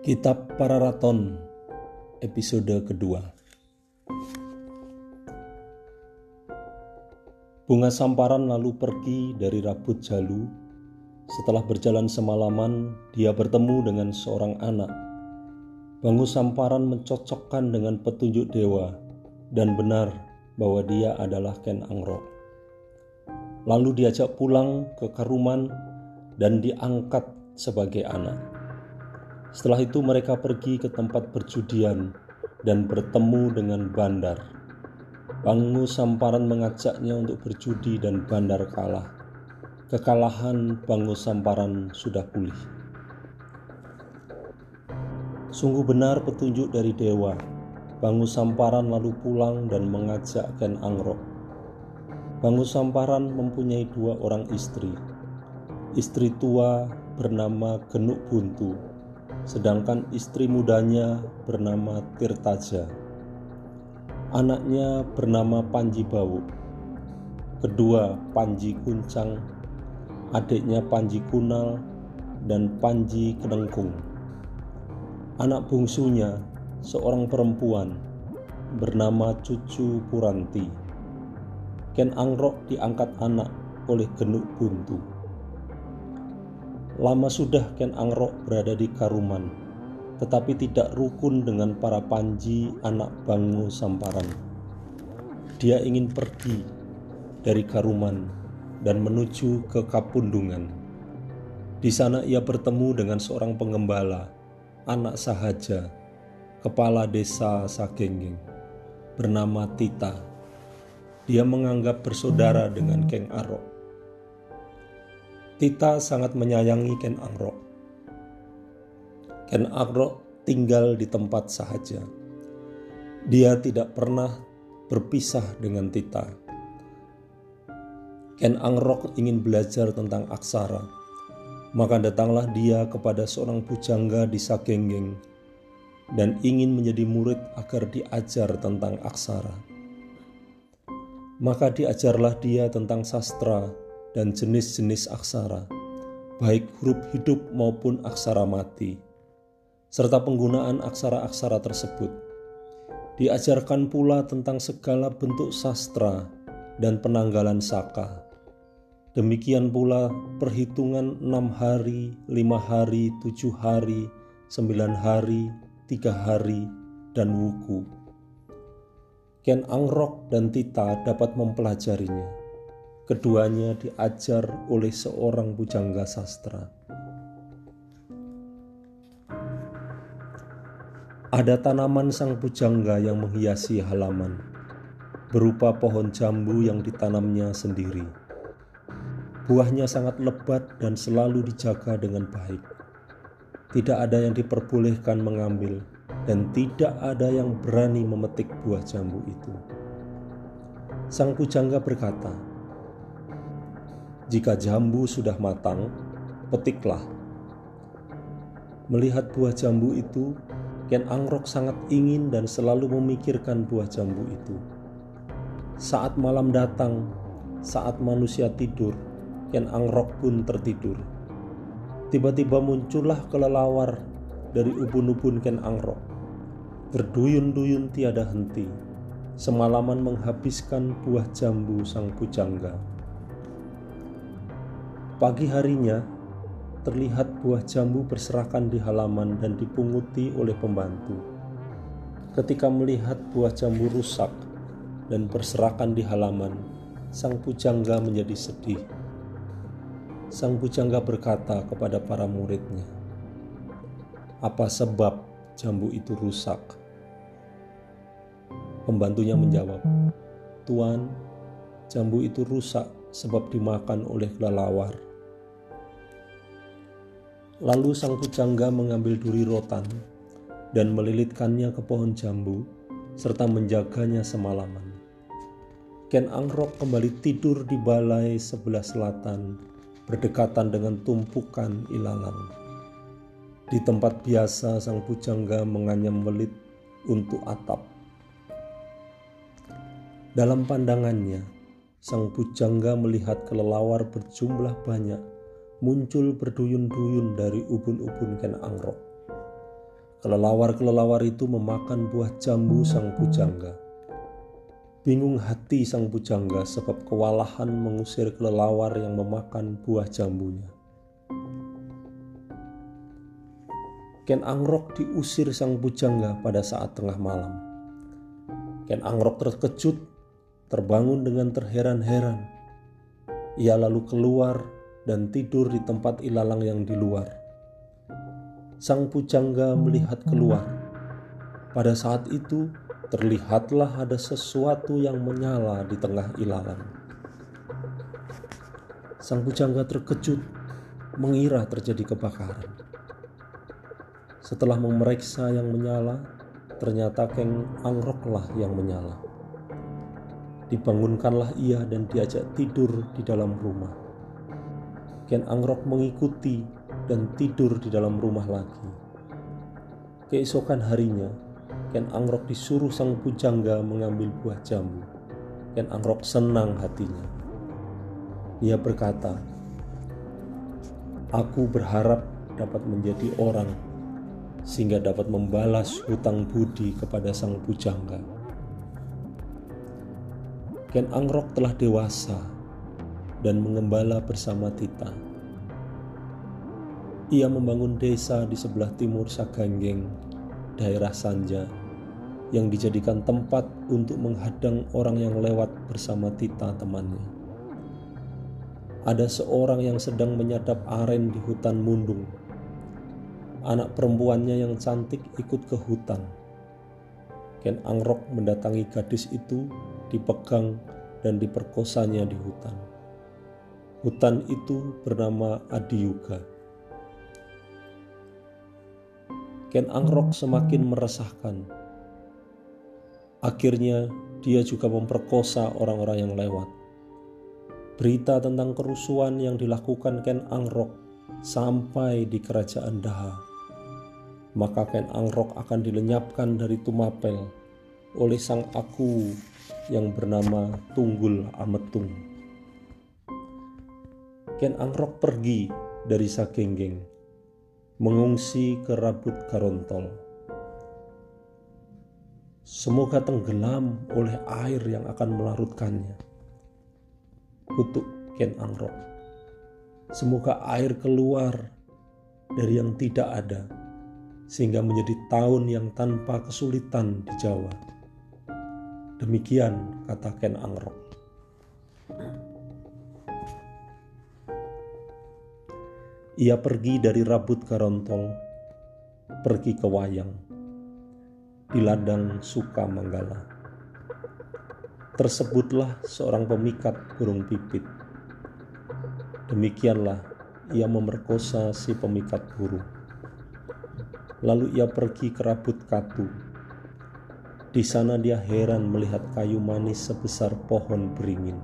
Kitab Pararaton episode kedua Bunga samparan lalu pergi dari Rabut Jalu. Setelah berjalan semalaman, dia bertemu dengan seorang anak. Bangu samparan mencocokkan dengan petunjuk dewa dan benar bahwa dia adalah Ken Angro. Lalu diajak pulang ke Karuman dan diangkat sebagai anak. Setelah itu mereka pergi ke tempat perjudian dan bertemu dengan Bandar. Bangu Samparan mengajaknya untuk berjudi dan Bandar kalah. Kekalahan Bangu Samparan sudah pulih. Sungguh benar petunjuk dari dewa. Bangu Samparan lalu pulang dan mengajak Ken Angrok. Bangu Samparan mempunyai dua orang istri. Istri tua bernama Genuk Buntu sedangkan istri mudanya bernama Tirtaja. Anaknya bernama Panji Bawu. Kedua Panji Kuncang, adiknya Panji Kunal, dan Panji Kenengkung. Anak bungsunya seorang perempuan bernama Cucu Puranti. Ken Angrok diangkat anak oleh Genuk Buntu. Lama sudah Ken Angrok berada di Karuman, tetapi tidak rukun dengan para panji anak Bangu Samparan. Dia ingin pergi dari Karuman dan menuju ke Kapundungan. Di sana ia bertemu dengan seorang pengembala, anak sahaja, kepala desa Sagenggeng, bernama Tita. Dia menganggap bersaudara dengan Keng Arok Tita sangat menyayangi Ken Angrok. Ken Angrok tinggal di tempat sahaja. Dia tidak pernah berpisah dengan Tita. Ken Angrok ingin belajar tentang aksara, maka datanglah dia kepada seorang pujangga di Sagenggeng dan ingin menjadi murid agar diajar tentang aksara. Maka diajarlah dia tentang sastra dan jenis-jenis aksara, baik huruf hidup maupun aksara mati, serta penggunaan aksara-aksara tersebut. Diajarkan pula tentang segala bentuk sastra dan penanggalan saka. Demikian pula perhitungan enam hari, lima hari, tujuh hari, sembilan hari, tiga hari, dan wuku. Ken Angrok dan Tita dapat mempelajarinya Keduanya diajar oleh seorang pujangga sastra. Ada tanaman sang pujangga yang menghiasi halaman, berupa pohon jambu yang ditanamnya sendiri. Buahnya sangat lebat dan selalu dijaga dengan baik. Tidak ada yang diperbolehkan mengambil, dan tidak ada yang berani memetik buah jambu itu. Sang pujangga berkata, jika jambu sudah matang, petiklah. Melihat buah jambu itu, Ken Angrok sangat ingin dan selalu memikirkan buah jambu itu. Saat malam datang, saat manusia tidur, Ken Angrok pun tertidur. Tiba-tiba muncullah kelelawar dari ubun-ubun Ken Angrok. Berduyun-duyun tiada henti, semalaman menghabiskan buah jambu sang pujangga. Pagi harinya, terlihat buah jambu berserakan di halaman dan dipunguti oleh pembantu. Ketika melihat buah jambu rusak dan berserakan di halaman, sang pujangga menjadi sedih. Sang pujangga berkata kepada para muridnya, "Apa sebab jambu itu rusak?" Pembantunya menjawab, "Tuan, jambu itu rusak sebab dimakan oleh kelelawar." Lalu sang pujangga mengambil duri rotan dan melilitkannya ke pohon jambu serta menjaganya semalaman. Ken Angrok kembali tidur di balai sebelah selatan berdekatan dengan tumpukan ilalang. Di tempat biasa sang pujangga menganyam belit untuk atap. Dalam pandangannya, sang pujangga melihat kelelawar berjumlah banyak muncul berduyun-duyun dari ubun-ubun Ken Angrok. kelelawar-kelelawar itu memakan buah jambu sang pujangga. Bingung hati sang pujangga sebab kewalahan mengusir kelelawar yang memakan buah jambunya. Ken Angrok diusir sang pujangga pada saat tengah malam. Ken Angrok terkejut, terbangun dengan terheran-heran. Ia lalu keluar dan tidur di tempat ilalang yang di luar. Sang pujangga melihat keluar. Pada saat itu, terlihatlah ada sesuatu yang menyala di tengah ilalang. Sang pujangga terkejut, mengira terjadi kebakaran. Setelah memeriksa yang menyala, ternyata Keng Angroklah yang menyala. Dibangunkanlah ia dan diajak tidur di dalam rumah. Ken Angrok mengikuti dan tidur di dalam rumah lagi. Keesokan harinya, Ken Angrok disuruh sang pujangga mengambil buah jambu. Ken Angrok senang hatinya. Dia berkata, Aku berharap dapat menjadi orang sehingga dapat membalas hutang budi kepada sang pujangga. Ken Angrok telah dewasa dan mengembala bersama Tita. Ia membangun desa di sebelah timur Saganggeng, daerah Sanja, yang dijadikan tempat untuk menghadang orang yang lewat bersama Tita temannya. Ada seorang yang sedang menyadap aren di hutan mundung. Anak perempuannya yang cantik ikut ke hutan. Ken Angrok mendatangi gadis itu, dipegang dan diperkosanya di hutan. Hutan itu bernama Adiyuga. Ken Angrok semakin meresahkan. Akhirnya dia juga memperkosa orang-orang yang lewat. Berita tentang kerusuhan yang dilakukan Ken Angrok sampai di kerajaan Daha. Maka Ken Angrok akan dilenyapkan dari Tumapel oleh sang aku yang bernama Tunggul Ametung. Ken Angrok pergi dari Sagenggeng mengungsi ke Rabut Garontol. Semoga tenggelam oleh air yang akan melarutkannya. Kutuk Ken Angrok. Semoga air keluar dari yang tidak ada, sehingga menjadi tahun yang tanpa kesulitan di Jawa. Demikian kata Ken Angrok. Ia pergi dari Rabut Garontol, pergi ke Wayang, di ladang Sukamanggala. Tersebutlah seorang pemikat burung pipit. Demikianlah ia memerkosa si pemikat burung. Lalu ia pergi ke Rabut Katu. Di sana dia heran melihat kayu manis sebesar pohon beringin.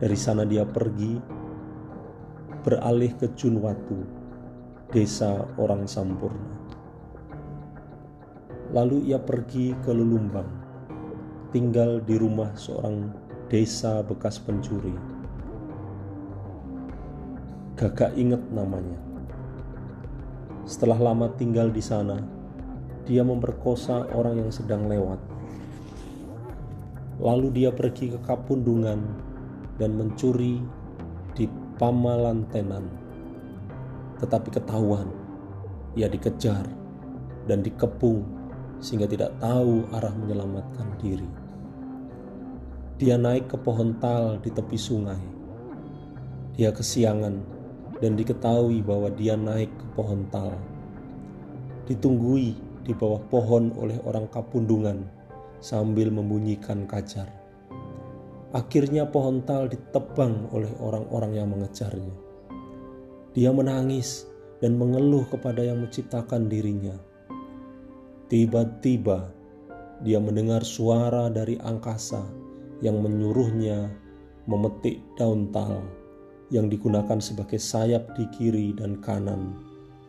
Dari sana dia pergi beralih ke Junwatu, desa orang Sampurna. Lalu ia pergi ke Lulumbang, tinggal di rumah seorang desa bekas pencuri. Gagak ingat namanya. Setelah lama tinggal di sana, dia memperkosa orang yang sedang lewat. Lalu dia pergi ke Kapundungan dan mencuri pamalantenan. Tetapi ketahuan, ia dikejar dan dikepung sehingga tidak tahu arah menyelamatkan diri. Dia naik ke pohon tal di tepi sungai. Dia kesiangan dan diketahui bahwa dia naik ke pohon tal. Ditunggui di bawah pohon oleh orang kapundungan sambil membunyikan kajar. Akhirnya pohon tal ditebang oleh orang-orang yang mengejarnya. Dia menangis dan mengeluh kepada yang menciptakan dirinya. Tiba-tiba dia mendengar suara dari angkasa yang menyuruhnya memetik daun tal yang digunakan sebagai sayap di kiri dan kanan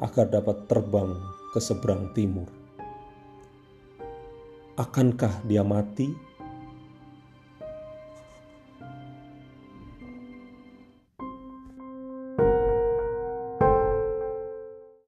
agar dapat terbang ke seberang timur. Akankah dia mati?